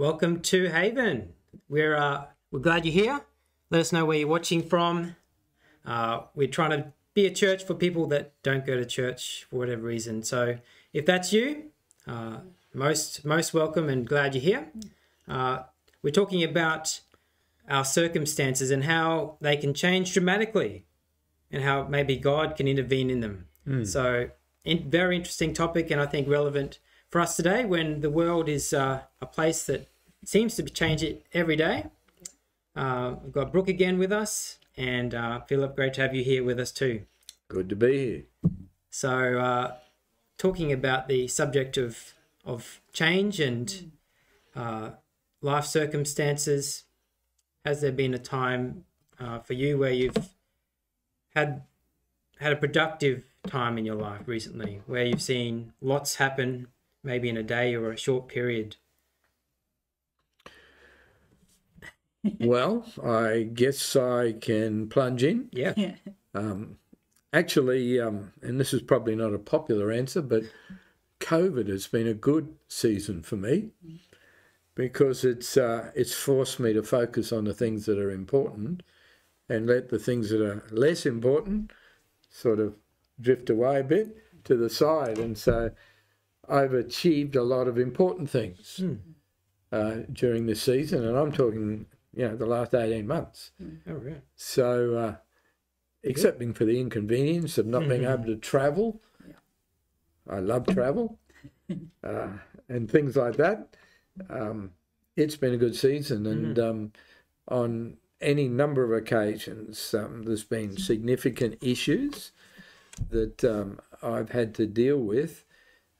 Welcome to Haven. We're uh, we're glad you're here. Let us know where you're watching from. Uh, we're trying to be a church for people that don't go to church for whatever reason. So if that's you, uh, most most welcome and glad you're here. Uh, we're talking about our circumstances and how they can change dramatically, and how maybe God can intervene in them. So, in, very interesting topic, and I think relevant for us today when the world is uh, a place that seems to change it every day. Uh, we've got Brooke again with us, and uh, Philip, great to have you here with us too. Good to be here. So, uh, talking about the subject of of change and uh, life circumstances, has there been a time uh, for you where you've had had a productive time in your life recently, where you've seen lots happen, maybe in a day or a short period? Well, I guess I can plunge in. Yeah, Yeah. Um, actually, um, and this is probably not a popular answer, but COVID has been a good season for me because it's uh, it's forced me to focus on the things that are important and let the things that are less important sort of drift away a bit to the side. And so I've achieved a lot of important things uh, during this season, and I'm talking, you know, the last 18 months. oh right. So, uh, excepting for the inconvenience of not being able to travel, I love travel uh, and things like that. Um, it's been a good season, and um, on any number of occasions, um, there's been significant issues that um, I've had to deal with.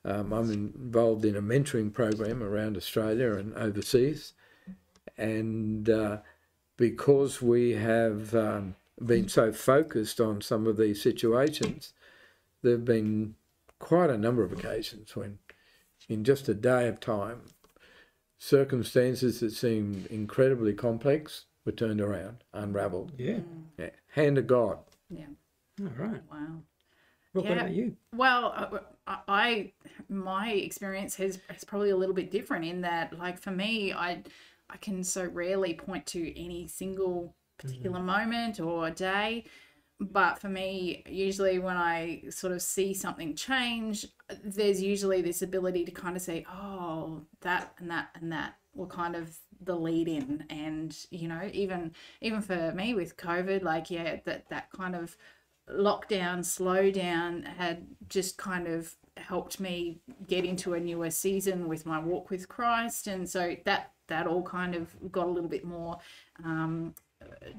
Um, I'm involved in a mentoring program around Australia and overseas, and uh, because we have um, been so focused on some of these situations, there have been quite a number of occasions when, in just a day of time, circumstances that seemed incredibly complex were turned around, unravelled. Yeah. Yeah. Hand of God. Yeah. All right. Wow. Brooke, what about you? Well, uh, I, I my experience has is probably a little bit different in that, like for me, I I can so rarely point to any single particular mm-hmm. moment or day. But for me, usually when I sort of see something change, there's usually this ability to kind of say, oh, that and that and that were kind of the lead in. And, you know, even even for me with COVID, like, yeah, that that kind of lockdown, slowdown had just kind of helped me get into a newer season with my walk with Christ. And so that that all kind of got a little bit more um,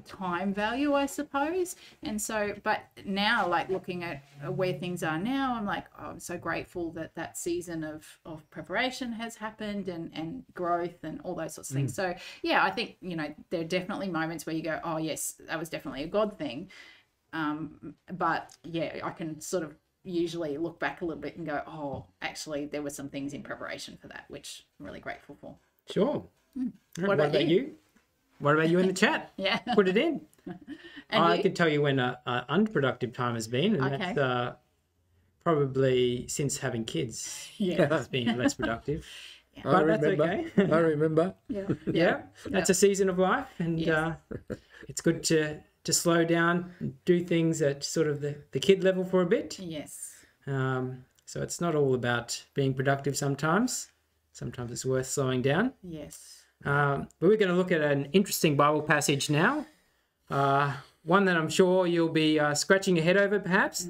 time value, I suppose. And so, but now, like looking at where things are now, I'm like, oh, I'm so grateful that that season of, of preparation has happened and, and growth and all those sorts of things. So, yeah, I think, you know, there are definitely moments where you go, oh, yes, that was definitely a God thing. Um, but yeah, I can sort of usually look back a little bit and go, oh, actually, there were some things in preparation for that, which I'm really grateful for. Sure. All right, Hmm. What about you? What about you in the chat? Yeah. Put it in. And I you? could tell you when a, a unproductive time has been, and Okay. that's uh, probably since having kids. Yeah. It's been less productive. I But that's remember. okay. I remember. Yeah. yeah, that's a season of life, and Yes. uh, it's good to to slow down, and do things at sort of the, the kid level for a bit. Yes. Um, so it's not all about being productive. Sometimes, sometimes it's worth slowing down. Yes. Um, but we're going to look at an interesting Bible passage now. Uh, one that I'm sure you'll be uh, scratching your head over, perhaps.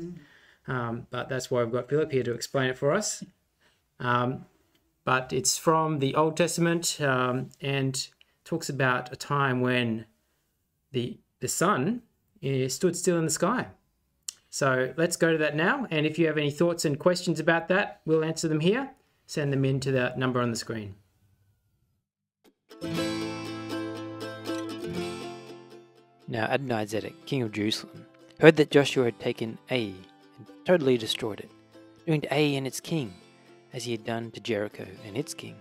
Um, but that's why we've got Philip here to explain it for us. Um, but it's from the Old Testament um, and talks about a time when the the sun eh, stood still in the sky. So let's go to that now. And if you have any thoughts and questions about that, we'll answer them here. Send them in to the number on the screen. Now Adonai Adonizedek, king of Jerusalem, heard that Joshua had taken Ai and totally destroyed it, doing to Ai and its king as he had done to Jericho and its king,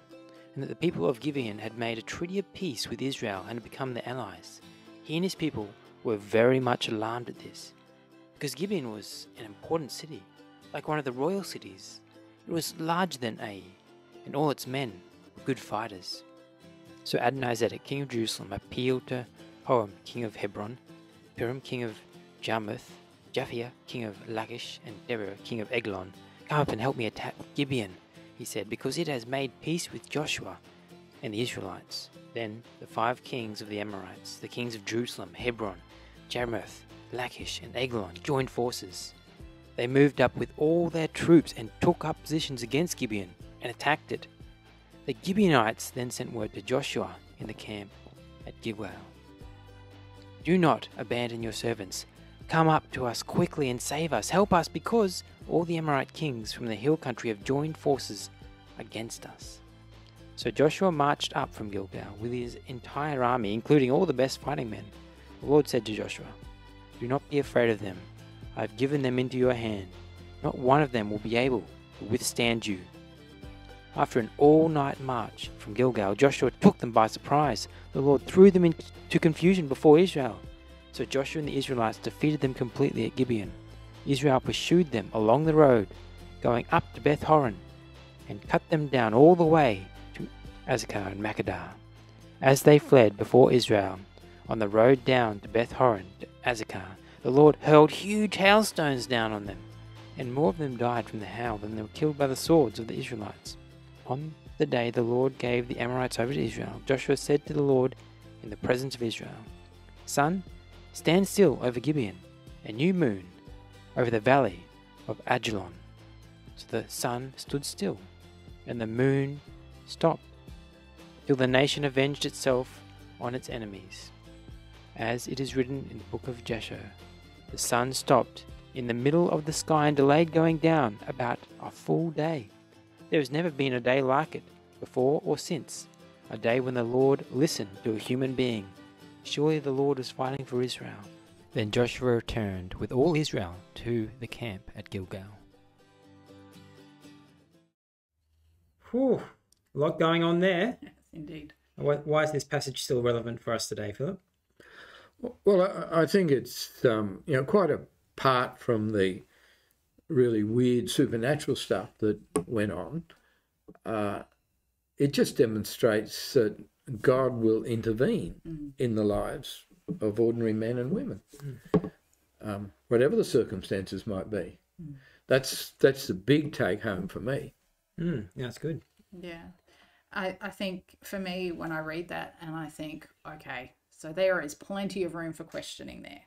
and that the people of Gibeon had made a treaty of peace with Israel and had become their allies. He and his people were very much alarmed at this, because Gibeon was an important city, like one of the royal cities. It was larger than Ai, and all its men were good fighters. So Adonizedek, king of Jerusalem, appealed to Hoham, king of Hebron, Piram, king of Jarmuth, Japhia, king of Lachish, and Debir, king of Eglon. Come up and help me attack Gibeon, he said, because it has made peace with Joshua and the Israelites. Then the five kings of the Amorites, the kings of Jerusalem, Hebron, Jarmuth, Lachish, and Eglon, joined forces. They moved up with all their troops and took up positions against Gibeon and attacked it. The Gibeonites then sent word to Joshua in the camp at Gilgal Do not abandon your servants. Come up to us quickly and save us. Help us, because all the Amorite kings from the hill country have joined forces against us. So Joshua marched up from Gilgal with his entire army, including all the best fighting men. The Lord said to Joshua, Do not be afraid of them. I have given them into your hand. Not one of them will be able to withstand you. After an all night march from Gilgal, Joshua took them by surprise. The Lord threw them into confusion before Israel. So Joshua and the Israelites defeated them completely at Gibeon. Israel pursued them along the road, going up to Beth Horon, and cut them down all the way Azekah and Makkedah. As they fled before Israel on the road down to Beth Horon to Azekah, the Lord hurled huge hailstones down on them, and more of them died from the hail than they were killed by the swords of the Israelites. On the day the Lord gave the Amorites over to Israel, Joshua said to the Lord in the presence of Israel, Sun, stand still over Gibeon, and you moon over the valley of Ajalon. So the sun stood still, and the moon stopped, till the nation avenged itself on its enemies. As it is written in the book of Jasher, the sun stopped in the middle of the sky and delayed going down about a full day. There has never been a day like it, before or since, a day when the Lord listened to a human being. Surely the Lord is fighting for Israel. Then Joshua returned with all Israel to the camp at Gilgal. Whew, a lot going on there. Yes, indeed. Why, why is this passage still relevant for us today, Philip? Well, I, I think it's um, you know quite apart from the really weird supernatural stuff that went on. Uh, it just demonstrates that God will intervene Mm. in the lives of ordinary men and women, um, whatever the circumstances might be. That's that's the big take home for me. Mm, yeah, that's good. Yeah. I, I think for me, when I read that and I think, okay, so there is plenty of room for questioning there.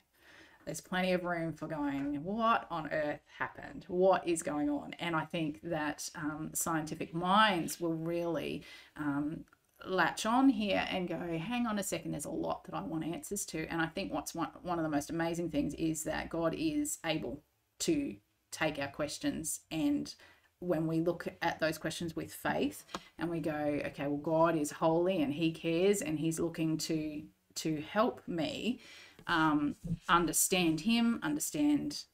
There's plenty of room for going, what on earth happened? What is going on? And I think that um, scientific minds will really um, latch on here and go, hang on a second, there's a lot that I want answers to. And I think what's one, one of the most amazing things is that God is able to take our questions and when we look at those questions with faith and we go okay well god is holy and he cares and he's looking to to help me um, understand him understand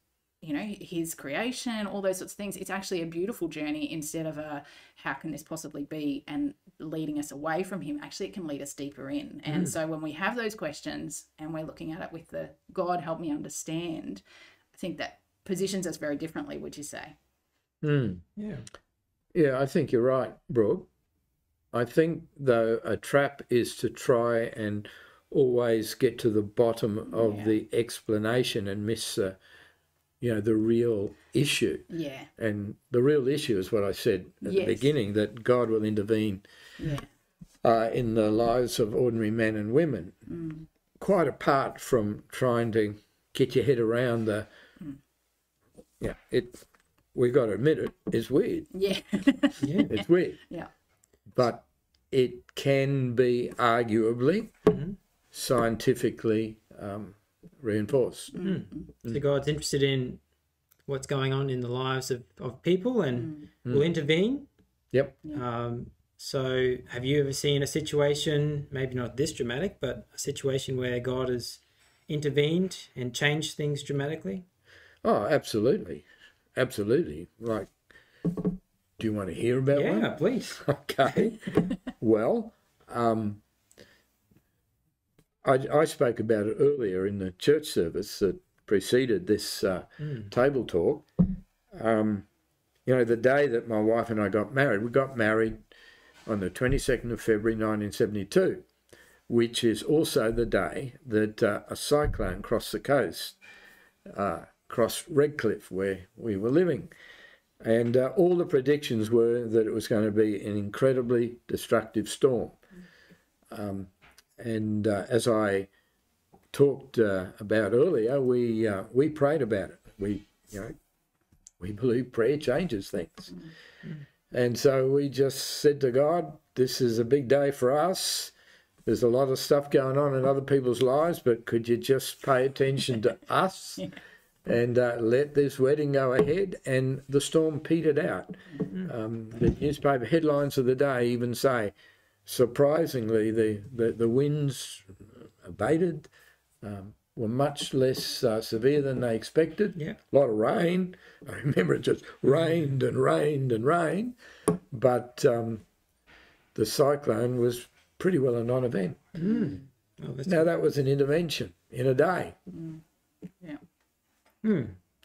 you know his creation all those sorts of things. It's actually a beautiful journey instead of a how can this possibly be and leading us away from him? Actually it can lead us deeper in. And so when we have those questions and we're looking at it with the god help me understand i think that positions us very differently would you say Hmm. Yeah. Yeah, I think you're right, Brooke. I think, though, a trap is to try and always get to the bottom of Yeah. the explanation and miss, uh, you know, the real issue. yeah And the real issue is what I said at Yes. the beginning that God will intervene yeah uh, in the lives of ordinary men and women, Mm. quite apart from trying to get your head around the. Mm. Yeah, it. We got to admit it. It's weird. yeah Yeah. It's weird. yeah but it can be arguably Mhm. scientifically um, reinforced. So God's interested in what's going on in the lives of, of people and will intervene. Yep. Um, so, have you ever seen a situation, maybe not this dramatic, but a situation where God has intervened and changed things dramatically? Oh, absolutely, absolutely. Like, do you want to hear about yeah, one? please. Okay. well, um, I, I spoke about it earlier in the church service that preceded this uh, table talk. Um, you know, the day that my wife and I got married, we got married on the 22nd of February 1972, which is also the day that uh, a cyclone crossed the coast, uh, crossed Redcliffe, where we were living. And uh, all the predictions were that it was going to be an incredibly destructive storm. Um, and uh, as I talked uh, about earlier, we uh, we prayed about it. We you know we believe prayer changes things, and so we just said to God, "This is a big day for us. There's a lot of stuff going on in other people's lives, but could you just pay attention to us?" And uh, let this wedding go ahead, and the storm petered out. Um, the newspaper headlines of the day even say, surprisingly, the, the, the winds abated, um, were much less uh, severe than they expected. Yeah. A lot of rain. I remember it just rained and rained and rained, but um, the cyclone was pretty well a non event. Oh, Now, that was an intervention in a day. Yeah. Hmm.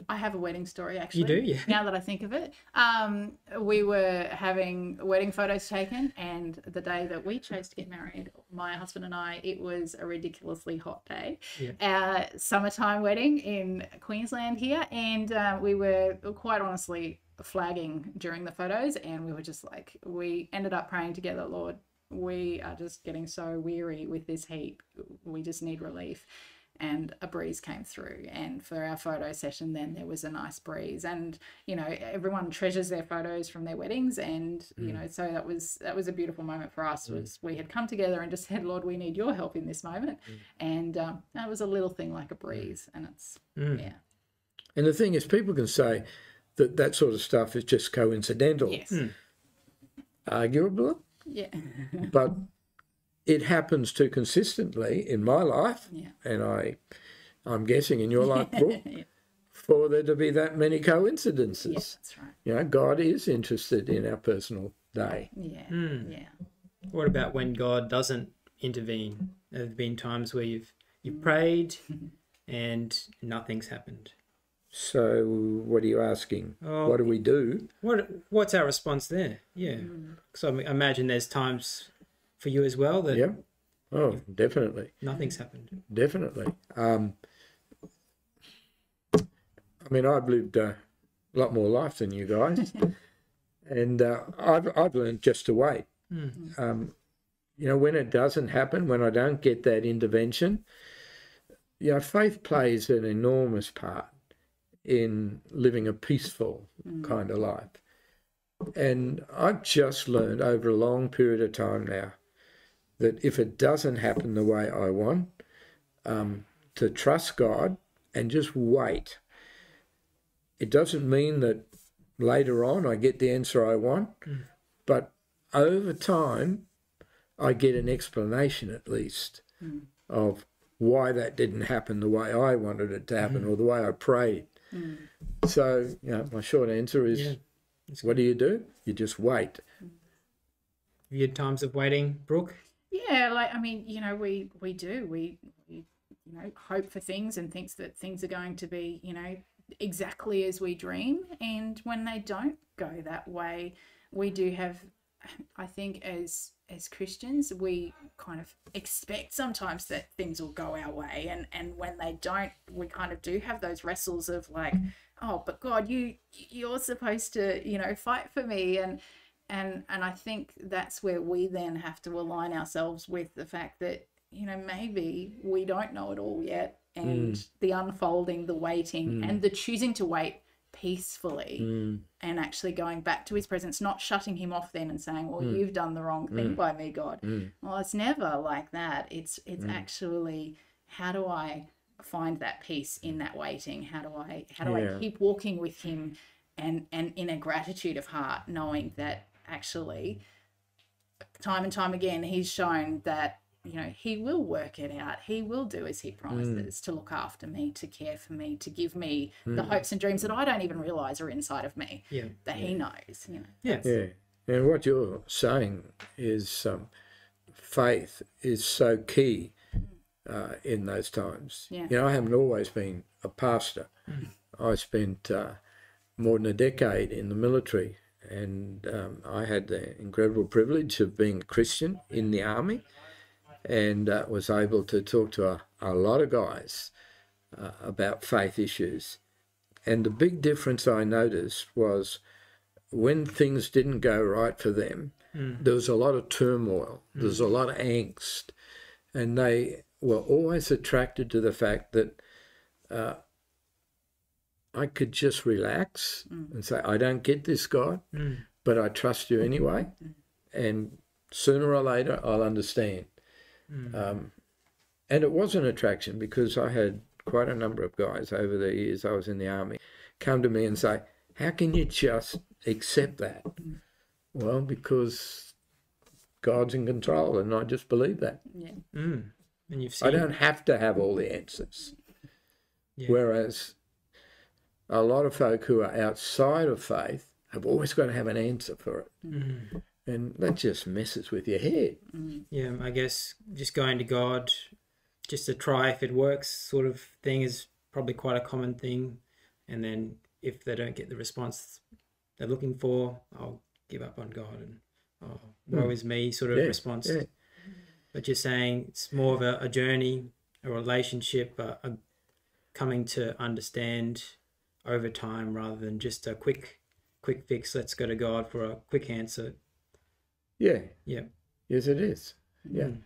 I have a wedding story actually. You do, yeah. Now that I think of it, um, we were having wedding photos taken, and the day that we chose to get married, my husband and I, it was a ridiculously hot day, Yeah. uh, summertime wedding in Queensland here, and uh, we were quite honestly flagging during the photos, and we were just like, we ended up praying together, Lord. We are just getting so weary with this heat. We just need relief and a breeze came through. And for our photo session then there was a nice breeze. And you know everyone treasures their photos from their weddings. And you mm. know so that was that was a beautiful moment for us mm. was we had come together and just said lord we need your help in this moment. Mm. And um, that was a little thing like a breeze. And it's yeah. And the thing is, people can say that that sort of stuff is just coincidental, yes. Arguable, yeah. But it happens too consistently in my life, yeah and I, I'm guessing in your life, Brooke, for there to be that many coincidences. yeah that's right You know, God is interested in our personal day. yeah Hmm. yeah What about when God doesn't intervene? There have been times where you've you've prayed and nothing's happened. So, what are you asking? Oh, what do we do? What what's our response there? Yeah. So I imagine there's times for you as well that Yeah. Oh, definitely. nothing's happened. Definitely. Um, I mean, I've lived a lot more life than you guys, and uh, I've I've learned just to wait. Um, you know, when it doesn't happen, when I don't get that intervention, you know, faith plays an enormous part in living a peaceful kind of life. And I've just learned over a long period of time now that if it doesn't happen the way I want, um, to trust God and just wait. It doesn't mean that later on I get the answer I want, hmm. but over time I get an explanation at least hmm. of why that didn't happen the way I wanted it to happen hmm. or the way I prayed. So, you know, my short answer is Yeah. what do you do? You just wait. Have you had times of waiting, Brooke? Yeah, like I mean, you know, we we do. We we you know hope for things and thinks that things are going to be you know exactly as we dream, and when they don't go that way, we do have, I think, as as Christians, we kind of expect sometimes that things will go our way, and and when they don't, we kind of do have those wrestles of like, oh, but God, you you're supposed to you know fight for me. And and and I think that's where we then have to align ourselves with the fact that you know maybe we don't know it all yet and hmm. the unfolding the waiting hmm. and the choosing to wait peacefully hmm. and actually going back to his presence not shutting him off then and saying well you've done the wrong thing by me god. Well it's never like that. It's it's actually how do i find that peace in that waiting? How do i how do Yeah. i keep walking with him and and in a gratitude of heart knowing that actually time and time again he's shown that you know he will work it out he will do as he promises to look after me to care for me to give me the hopes and dreams that i don't even realize are inside of me Yeah. that he knows you know Yeah. Yeah. And what you're saying is um, faith is so key uh, in those times. Yeah. You know, I haven't always been a pastor. I spent uh, more than a decade in the military and um, I had the incredible privilege of being a Christian in the army, and uh, was able to talk to a, a lot of guys uh, about faith issues. And the big difference I noticed was when things didn't go right for them, there was a lot of turmoil, there was a lot of angst, and they were always attracted to the fact that uh, I could just relax mm. and say, I don't get this, God, mm. but I trust you anyway. Mm. And sooner or later, I'll understand. Um, and it was an attraction because I had quite a number of guys over the years I was in the army come to me and say, How can you just accept that? Well, because God's in control and I just believe that. Yeah. Mm. And you've seen I don't have to have all the answers. Yeah. Whereas a lot of folk who are outside of faith have always got to have an answer for it. Mm. And that just messes with your head. Yeah, I guess just going to God just to try if it works sort of thing is probably quite a common thing. And then if they don't get the response they're looking for, I'll give up on God and oh, woe is me sort of Yeah, response. yeah. But you're saying it's more of a, a journey, a relationship, a, a coming to understand over time rather than just a quick quick fix. Let's go to God for a quick answer. Yeah. Yeah. Yes, it is. Yeah. Mm.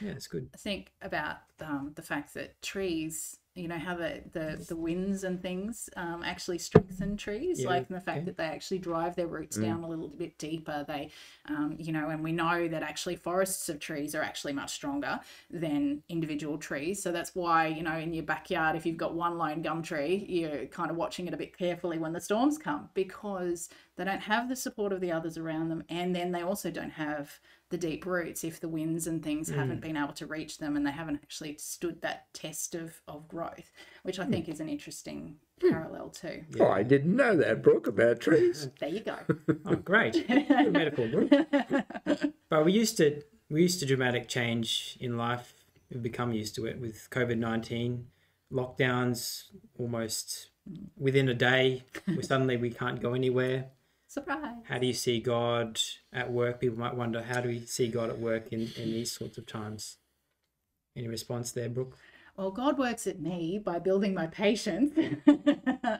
Yeah, it's good. think about um, the fact that trees, you know, how the, the, the winds and things um, actually strengthen trees, Yeah, like the fact that they actually drive their roots down a little bit deeper. They, um, you know, and we know that actually forests of trees are actually much stronger than individual trees. So that's why, you know, in your backyard, if you've got one lone gum tree, you're kind of watching it a bit carefully when the storms come because they don't have the support of the others around them. And then they also don't have the deep roots if the winds and things haven't mm. been able to reach them and they haven't actually stood that test of, of growth, which I hmm. think is an interesting hmm. parallel too. Oh, I didn't know that, Brooke, about trees. There you go. Oh, great. Good metaphor, Brooke. But we used to we used to dramatic change in life. We've become used to it with COVID nineteen lockdowns. Almost mm. within a day, we suddenly we can't go anywhere. Surprise. How do you see God at work? People might wonder how do we see God at work in, in these sorts of times. Any response there, Brooke? Well, God works at me by building my patience.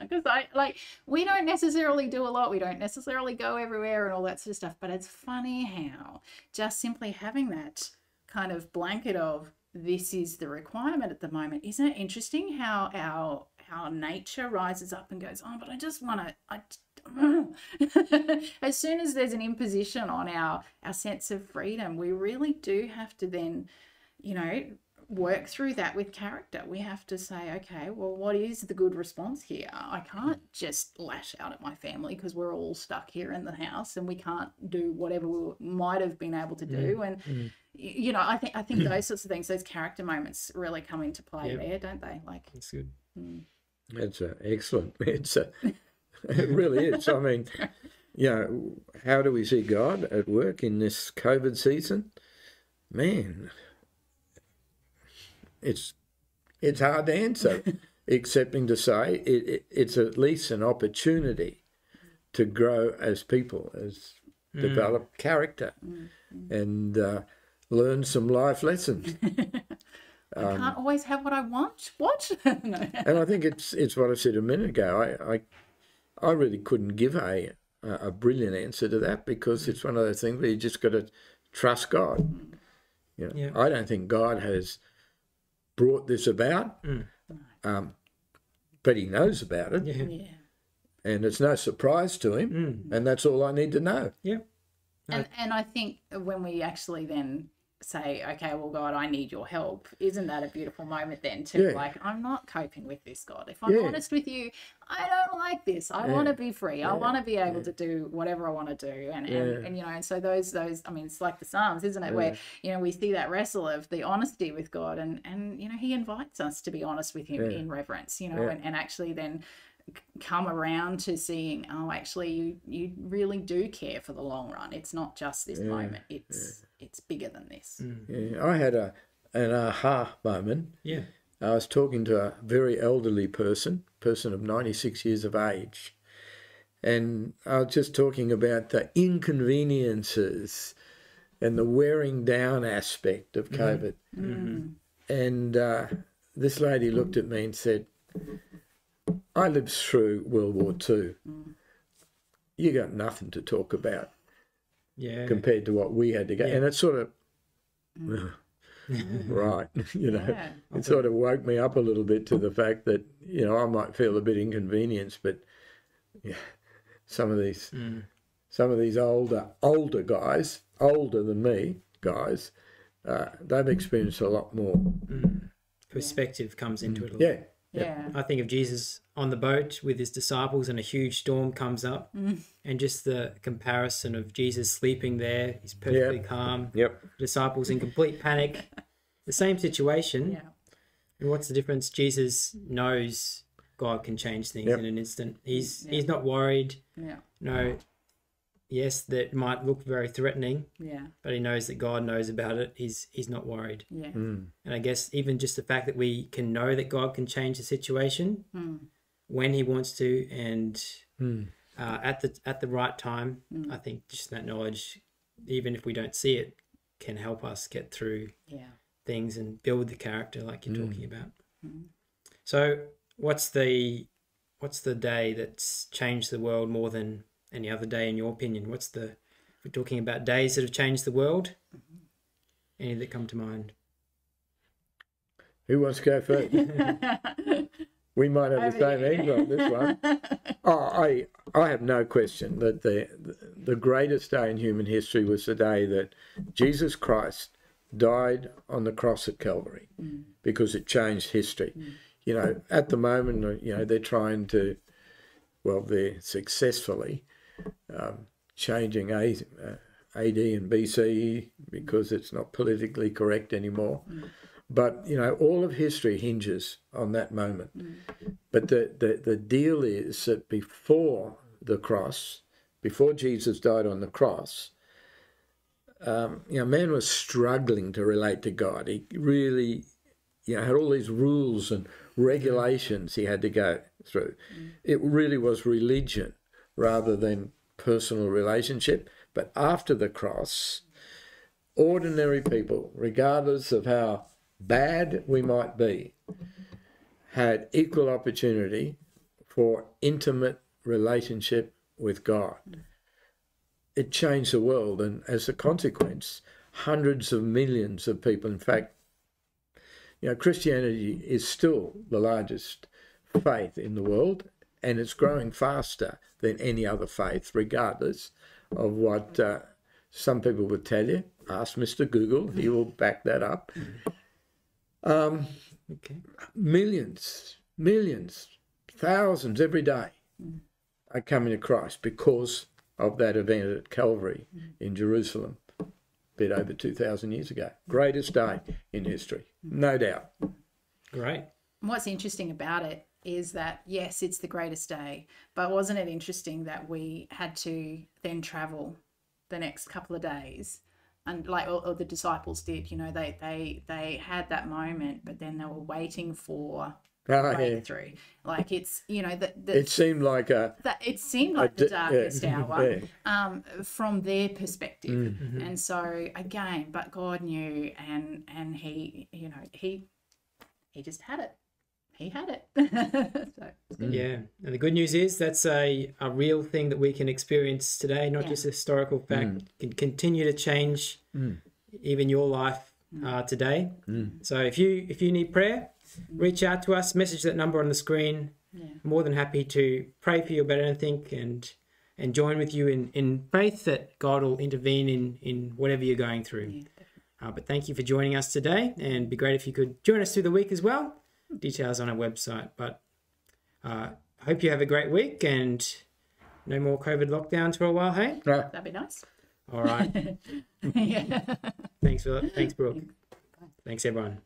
Because I like, we don't necessarily do a lot. We don't necessarily go everywhere and all that sort of stuff. But it's funny how just simply having that kind of blanket of this is the requirement at the moment. Isn't it interesting how our how nature rises up and goes, oh, but I just want to. I, as soon as there's an imposition on our our sense of freedom, we really do have to then, you know, work through that with character. We have to say, okay, well, what is the good response here? I can't just lash out at my family because we're all stuck here in the house and we can't do whatever we might have been able to do. Mm, and mm. y- you know, I think I think those sorts of things, those character moments, really come into play Yep. there, don't they? Like, That's good. Mm. It's a excellent. It's a, it really is. I mean, you know, how do we see God at work in this COVID season? Man, it's it's hard to answer, excepting to say it, it, it's at least an opportunity to grow as people, as hmm. develop character, hmm. Hmm. and uh, learn some life lessons. I can't um, always have what I want. What? No. and I think it's it's what I said a minute ago. I I, I really couldn't give a a brilliant answer to that because it's one of those things where you just got to trust God. You know, Yeah. I don't think God has brought this about, um, but He knows about it, Yeah. yeah. and it's no surprise to Him, Mm. and that's all I need to know. Yeah. And and I think when we actually then say, okay, well, God, I need your help, isn't that a beautiful moment then to Yeah. like, I'm not coping with this, God. If I'm Yeah. honest with you, I don't like this. I want to be free. I want to be able to do whatever I want to do. And, Yeah. and and you know, and so those those I mean, it's like the Psalms, isn't it? Where you know we see that wrestle of the honesty with God, and and you know He invites us to be honest with Him Yeah. in reverence, you know, Yeah. and, and actually then come around to seeing oh actually you you really do care for the long run. It's not just this moment. it's it's bigger than this. Mm. Yeah, I had a an aha moment. Yeah. I was talking to a very elderly person, person of 96 years of age, And I was just talking about the inconveniences and the wearing down aspect of mm-hmm. COVID. Mm-hmm. And uh, this lady looked at me and said, I lived through World War mm. Two. Mm. You got nothing to talk about Yeah. compared to what we had to go. Yeah. And it sort of, mm. right, you know, Yeah. it sort of woke me up a little bit to the fact that, you know, I might feel a bit inconvenienced, but yeah, some of these, some of these older, older guys, older than me, guys, uh, they've experienced a lot more. Perspective comes into it a lot. Yeah. Yeah. I think of Jesus on the boat with his disciples, and a huge storm comes up, mm. and just the comparison of Jesus sleeping there, he's perfectly calm, Yep. disciples in complete panic. The same situation. Yeah. And what's the difference? Jesus knows God can change things Yep. in an instant. He's he's not worried. Yeah. No, yes, that might look very threatening, Yeah. but he knows that God knows about it. He's he's not worried. Yeah. Mm. And I guess even just the fact that we can know that God can change the situation when He wants to and Mm. uh, at the at the right time, I think just that knowledge, even if we don't see it, can help us get through Yeah. things and build the character like you're talking about. So, what's the what's the day that's changed the world more than any other day in your opinion? What's the we're talking about days that have changed the world? Any that come to mind? Who wants to go first? we might have the same answer on this one. Oh, I, I have no question that the, the greatest day in human history was the day that Jesus Christ died on the cross at Calvary because it changed history. You know, at the moment, you know, they're trying to, well, they're successfully um, changing A, uh, AD and BCE because it's not politically correct anymore. But you know, all of history hinges on that moment. But the, the, the deal is that before the cross, before Jesus died on the cross, um, you know, man was struggling to relate to God. He really, you know, had all these rules and regulations he had to go through. It really was religion rather than personal relationship. But after the cross, ordinary people, regardless of how bad we might be, had equal opportunity for intimate relationship with God. It changed the world, and as a consequence, hundreds of millions of people, in fact, you know, Christianity is still the largest faith in the world, and it's growing faster than any other faith, regardless of what uh, some people would tell you. Ask Mr. Google, he will back that up. Um, Okay. millions, millions, thousands every day are coming to Christ because of that event at Calvary in Jerusalem, a bit over 2,000 years ago. Greatest day in history, no doubt. Great. What's interesting about it is that yes, it's the greatest day, but wasn't it interesting that we had to then travel the next couple of days, and like or, or the disciples did, you know, they they they had that moment, but then they were waiting for Oh, yeah. breakthrough. Like it's you know that that It seemed like a, that it seemed a like the di- yeah, darkest hour yeah. um, from their perspective. Mm. And so again, but God knew, and and he, you know, he he just had it. He had it. so, it's good. Yeah. And the good news is that's a, a real thing that we can experience today, not Yeah. just a historical fact. Mm. Can continue to change mm. even your life mm. uh, today. So if you if you need prayer, reach out to us, message that number on the screen. Yeah. More than happy to pray for you about anything and and join with you in, in faith that God will intervene in, in whatever you're going through. Uh, but thank you for joining us today, and be great if you could join us through the week as well. Details on our website. But uh, hope you have a great week and no more COVID lockdowns for a while. Hey, no, That'd be nice. all right. yeah. thanks for thanks, Brooke. Thanks everyone.